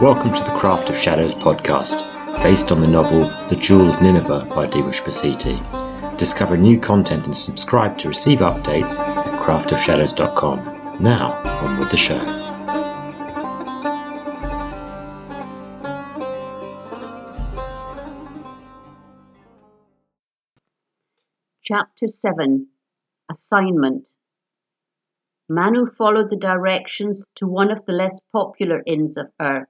Welcome to the Craft of Shadows podcast, based on the novel The Jewel of Nineveh by Dibush Basiti. Discover new content and subscribe to receive updates at craftofshadows.com. Now, on with the show. Chapter 7 Assignment Manu followed the directions to one of the less popular inns of Ur,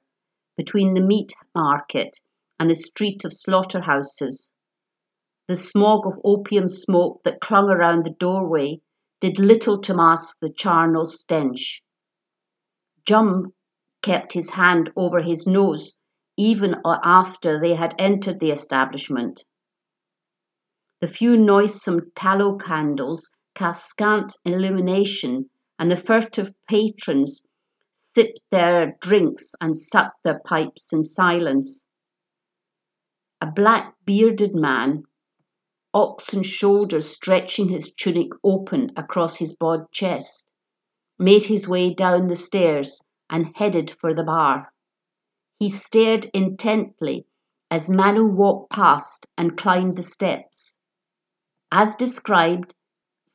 between the meat market and a street of slaughterhouses. The smog of opium smoke that clung around the doorway did little to mask the charnel stench. Jum kept his hand over his nose even after they had entered the establishment. The few noisome tallow candles cast scant illumination and the furtive patrons sipped their drinks and sucked their pipes in silence. A black bearded man, oxen shoulders stretching his tunic open across his broad chest, made his way down the stairs and headed for the bar. He stared intently as Manu walked past and climbed the steps. As described,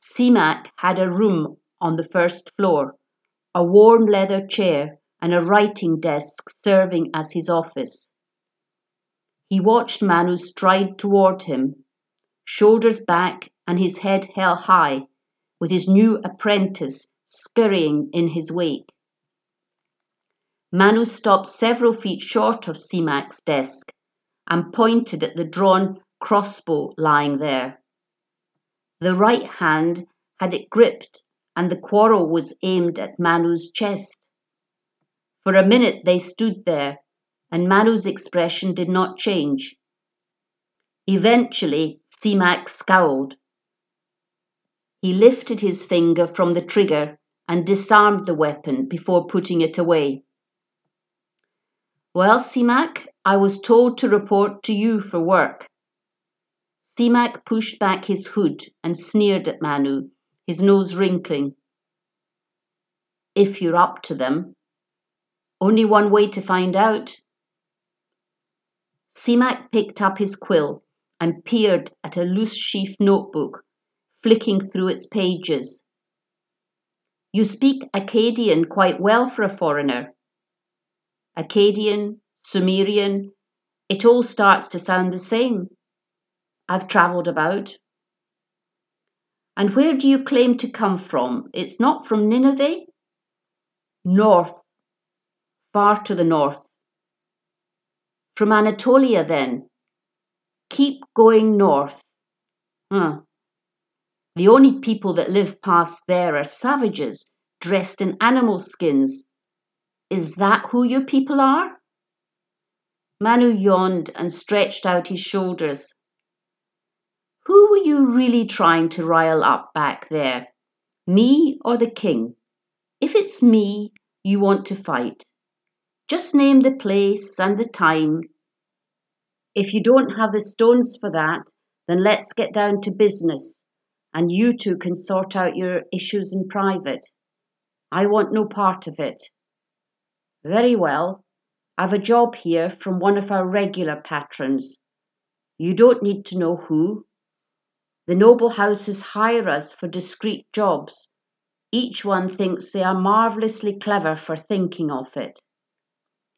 Simak had a room on the first floor, a worn leather chair, and a writing desk serving as his office. He watched Manu stride toward him, shoulders back and his head held high, with his new apprentice scurrying in his wake. Manu stopped several feet short of Simak's desk and pointed at the drawn crossbow lying there. The right hand had it gripped and the quarrel was aimed at Manu's chest. For a minute they stood there, and Manu's expression did not change. Eventually, Simak scowled. He lifted his finger from the trigger and disarmed the weapon before putting it away. Well, Simak, I was told to report to you for work. Simak pushed back his hood and sneered at Manu his nose wrinkling. If you're up to them. Only one way to find out. Simak picked up his quill and peered at a loose sheaf notebook, flicking through its pages. You speak Akkadian quite well for a foreigner. Akkadian, Sumerian, it all starts to sound the same. I've travelled about. And where do you claim to come from? It's not from Nineveh? North. Far to the north. From Anatolia, then? Keep going north. Huh. The only people that live past there are savages, dressed in animal skins. Is that who your people are? Manu yawned and stretched out his shoulders. Who were you really trying to rile up back there? Me or the king? If it's me you want to fight, just name the place and the time. If you don't have the stones for that, then let's get down to business, and you two can sort out your issues in private. I want no part of it. Very well. I've a job here from one of our regular patrons. You don't need to know who. The noble houses hire us for discreet jobs. Each one thinks they are marvellously clever for thinking of it.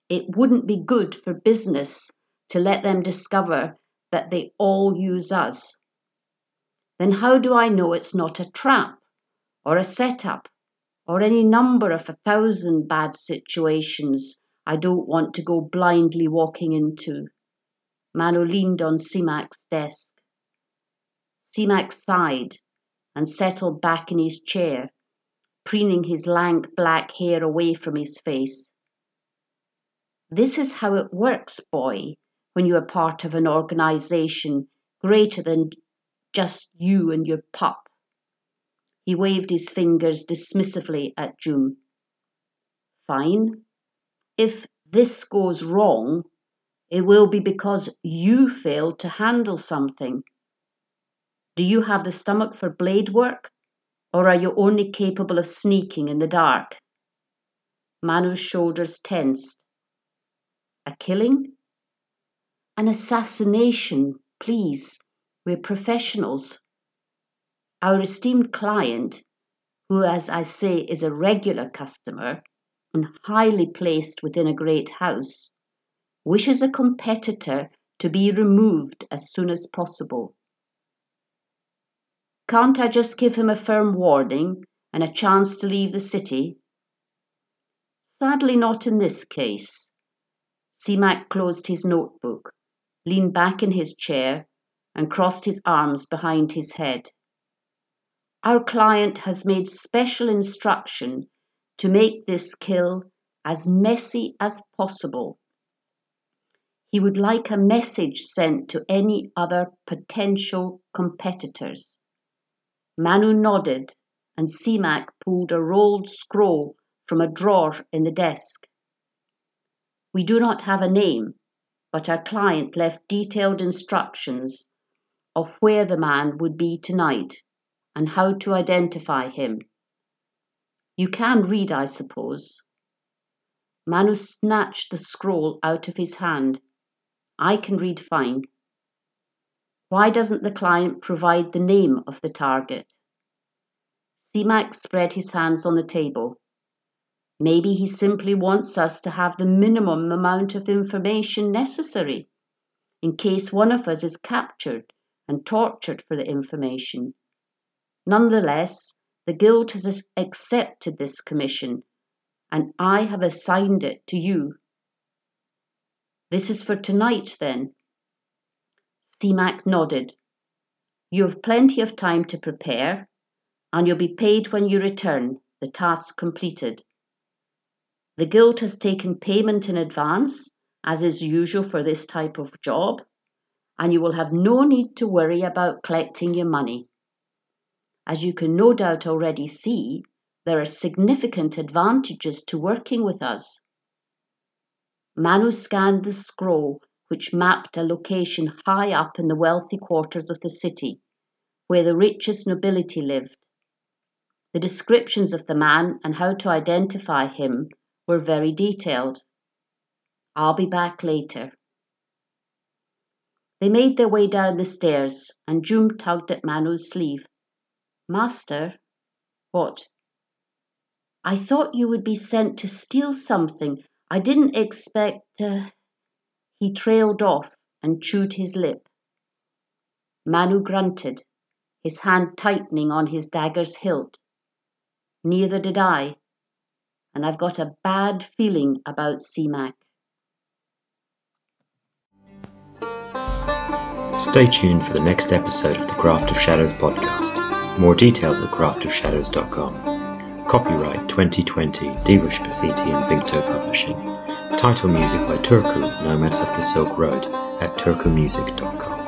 It wouldn't be good for business to let them discover that they all use us. Then how do I know it's not a trap or a setup or any number of a thousand bad situations I don't want to go blindly walking into? Manu leaned on Simak's desk. Simak sighed and settled back in his chair, preening his lank black hair away from his face. This is how it works, boy, when you are part of an organization greater than just you and your pup. He waved his fingers dismissively at June. Fine. If this goes wrong, it will be because you failed to handle something. Do you have the stomach for blade work, or are you only capable of sneaking in the dark? Manu's shoulders tensed. A killing? An assassination, please. We're professionals. Our esteemed client, who, as I say, is a regular customer and highly placed within a great house, wishes a competitor to be removed as soon as possible. Can't I just give him a firm warning and a chance to leave the city? Sadly, not in this case. Simak closed his notebook, leaned back in his chair, and crossed his arms behind his head. Our client has made special instruction to make this kill as messy as possible. He would like a message sent to any other potential competitors. Manu nodded, and Simak pulled a rolled scroll from a drawer in the desk. We do not have a name, but our client left detailed instructions of where the man would be tonight and how to identify him. You can read, I suppose. Manu snatched the scroll out of his hand. I can read fine. Why doesn't the client provide the name of the target? Simak spread his hands on the table. Maybe he simply wants us to have the minimum amount of information necessary in case one of us is captured and tortured for the information. Nonetheless, the Guild has accepted this commission and I have assigned it to you. This is for tonight, then. Simak nodded. You have plenty of time to prepare, and you'll be paid when you return, the task completed. The Guild has taken payment in advance, as is usual for this type of job, and you will have no need to worry about collecting your money. As you can no doubt already see, there are significant advantages to working with us. Manu scanned the scroll which mapped a location high up in the wealthy quarters of the city, where the richest nobility lived. The descriptions of the man and how to identify him were very detailed. I'll be back later. They made their way down the stairs, and Joom tugged at Manu's sleeve. Master? What? I thought you would be sent to steal something. I didn't expect. Uh... He trailed off and chewed his lip. Manu grunted, his hand tightening on his dagger's hilt. Neither did I, and I've got a bad feeling about Simak. Stay tuned for the next episode of the Craft of Shadows podcast. More details at craftofshadows.com. Copyright 2020 Divush Pasiti and Vincto Publishing. Title music by Turku, Nomads of the Silk Road, at turkumusic.com.